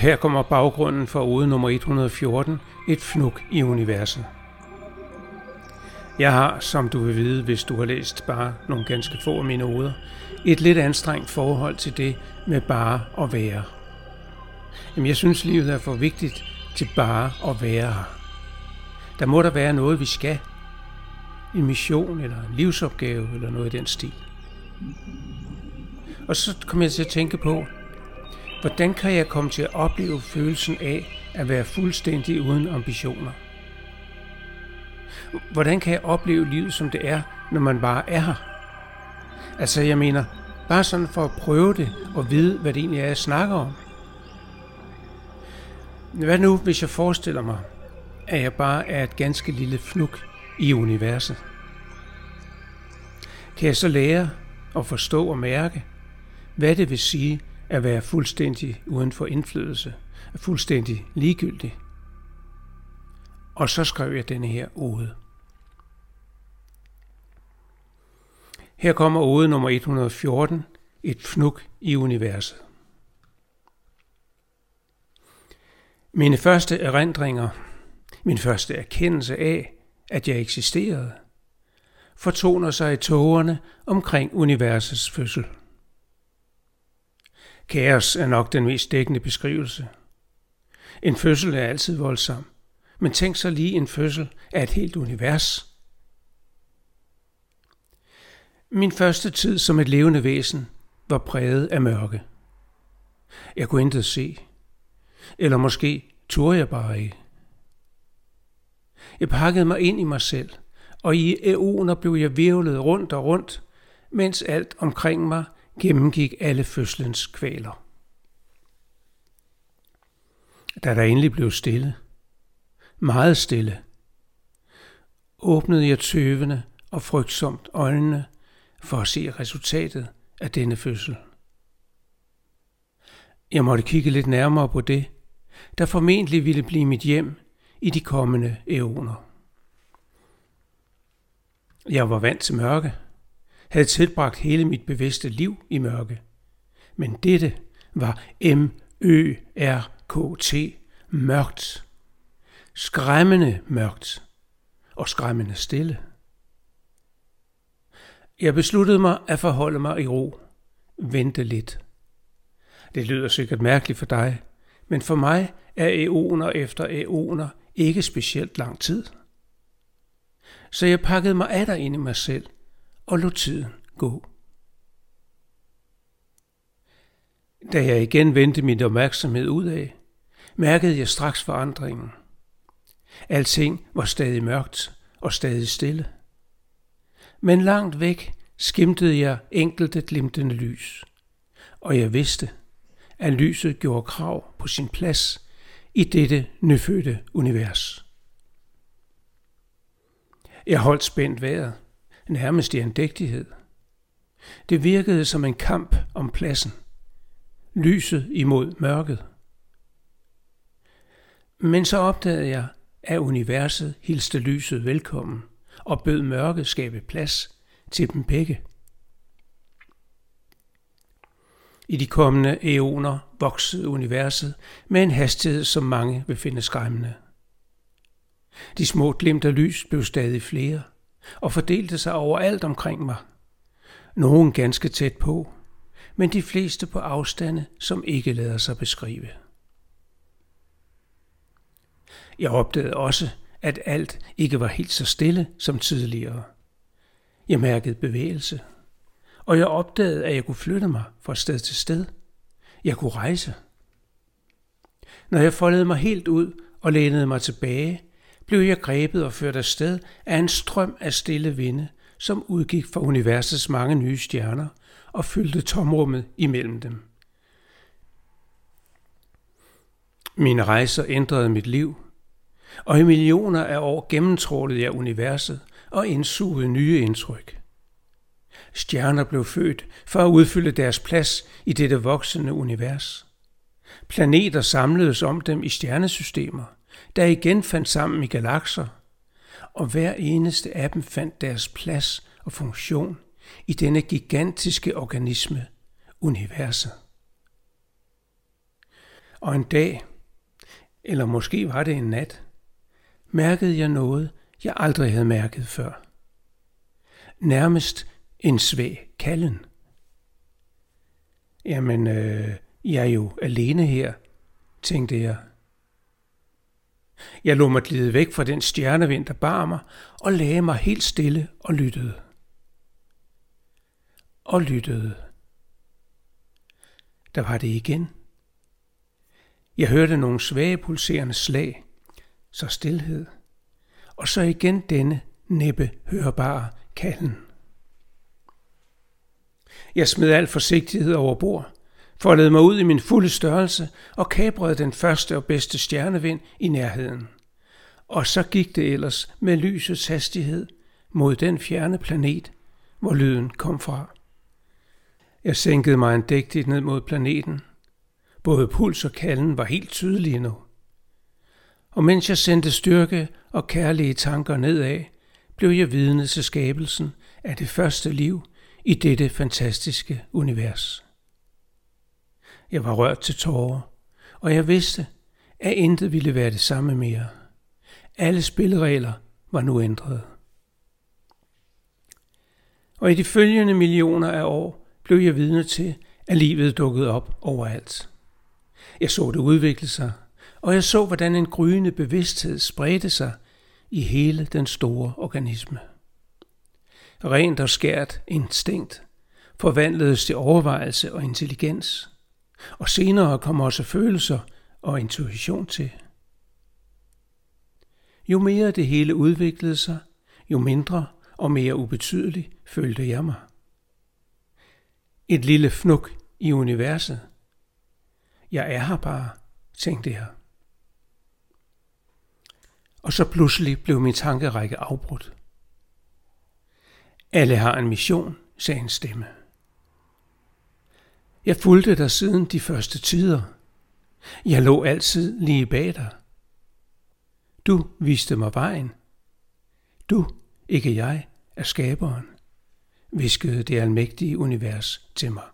Her kommer baggrunden for ode nummer 114, et fnuk i universet. Jeg har, som du vil vide, hvis du har læst bare nogle ganske få af mine oder, et lidt anstrengt forhold til det med bare at være. Jamen, jeg synes, livet er for vigtigt til bare at være her. Der må der være noget, vi skal. En mission eller en livsopgave eller noget i den stil. Og så kommer jeg til at tænke på, hvordan kan jeg komme til at opleve følelsen af at være fuldstændig uden ambitioner? Hvordan kan jeg opleve livet, som det er, når man bare er her? Altså, jeg mener, bare sådan for at prøve det og vide, hvad det egentlig er, jeg snakker om. Hvad nu, hvis jeg forestiller mig, at jeg bare er et ganske lille fnuk i universet? Kan jeg så lære at forstå og mærke, hvad det vil sige at være fuldstændig uden for indflydelse, fuldstændig ligegyldig? Og så skrev jeg denne her ode. Her kommer ode nummer 114, et fnuk i universet. Mine første erindringer, min første erkendelse af, at jeg eksisterede, fortoner sig i tågerne omkring universets fødsel. Kaos er nok den mest dækkende beskrivelse. En fødsel er altid voldsom, men tænk så lige en fødsel af et helt univers. Min første tid som et levende væsen var præget af mørke. Jeg kunne intet se. Eller måske turde jeg bare ikke. Jeg pakkede mig ind i mig selv, og i æoner blev jeg virvlet rundt og rundt, mens alt omkring mig gennemgik alle fødslens kvaler. Da der endelig blev stille, meget stille, åbnede jeg tøvende og frygtsomt øjnene for at se resultatet af denne fødsel. Jeg måtte kigge lidt nærmere på det, der formentlig ville blive mit hjem i de kommende æoner. Jeg var vant til mørke, havde tilbragt hele mit bevidste liv i mørke. Men dette var M-Ø-R-K-T, mørkt. Skræmmende mørkt og skræmmende stille. Jeg besluttede mig at forholde mig i ro, vente lidt. Det lyder sikkert mærkeligt for dig, men for mig er æoner efter æoner ikke specielt lang tid. Så jeg pakkede mig af ind i mig selv og lod tiden gå. Da jeg igen vendte min opmærksomhed ud af, mærkede jeg straks forandringen. Alting var stadig mørkt og stadig stille. Men langt væk skimtede jeg enkelte glimtende lys, og jeg vidste, at lyset gjorde krav på sin plads i dette nyfødte univers. Jeg holdt spændt vejret, nærmest i andægtighed. Det virkede som en kamp om pladsen. Lyset imod mørket. Men så opdagede jeg, at universet hilste lyset velkommen og bød mørket skabe plads til dem begge. I de kommende æoner voksede universet med en hastighed, som mange vil finde skræmmende. De små glimt af lys blev stadig flere og fordelte sig overalt omkring mig. Nogle ganske tæt på, men de fleste på afstande, som ikke lader sig beskrive. Jeg opdagede også, at alt ikke var helt så stille som tidligere. Jeg mærkede bevægelse, og jeg opdagede, at jeg kunne flytte mig fra sted til sted. Jeg kunne rejse. Når jeg foldede mig helt ud og lænede mig tilbage, blev jeg grebet og ført afsted af en strøm af stille vinde, som udgik fra universets mange nye stjerner og fyldte tomrummet imellem dem. Mine rejser ændrede mit liv, og i millioner af år gennemtrålede jeg universet og indsugede nye indtryk. Stjerner blev født for at udfylde deres plads i dette voksende univers. Planeter samledes om dem i stjernesystemer, der igen fandt sammen i galakser, og hver eneste af dem fandt deres plads og funktion i denne gigantiske organisme, universet. Og en dag, eller måske var det en nat, mærkede jeg noget, jeg aldrig havde mærket før. Nærmest en svag kalden. Jamen, øh, jeg er jo alene her, tænkte jeg. Jeg lå mig glide væk fra den stjernevind, der bar mig, og lagde mig helt stille og lyttede. Og lyttede. Der var det igen. Jeg hørte nogle svage pulserende slag, så stillhed, og så igen denne næppe hørbare kalden. Jeg smed al forsigtighed over bord, foldede mig ud i min fulde størrelse og kabrede den første og bedste stjernevind i nærheden. Og så gik det ellers med lysets hastighed mod den fjerne planet, hvor lyden kom fra. Jeg sænkede mig andægtigt ned mod planeten. Både puls og kalden var helt tydelige nu. Og mens jeg sendte styrke og kærlige tanker nedad, blev jeg vidne til skabelsen af det første liv i dette fantastiske univers. Jeg var rørt til tårer, og jeg vidste, at intet ville være det samme mere. Alle spilleregler var nu ændret. Og i de følgende millioner af år blev jeg vidne til, at livet dukkede op overalt. Jeg så det udvikle sig, og jeg så, hvordan en gryende bevidsthed spredte sig i hele den store organisme. Rent og skært instinkt forvandledes til overvejelse og intelligens, og senere kom også følelser og intuition til. Jo mere det hele udviklede sig, jo mindre og mere ubetydelig følte jeg mig. Et lille fnuk i universet. Jeg er her bare, tænkte jeg. Og så pludselig blev min tankerække afbrudt. Alle har en mission, sagde en stemme. Jeg fulgte dig siden de første tider. Jeg lå altid lige bag dig. Du viste mig vejen. Du, ikke jeg, er skaberen, viskede det almægtige univers til mig.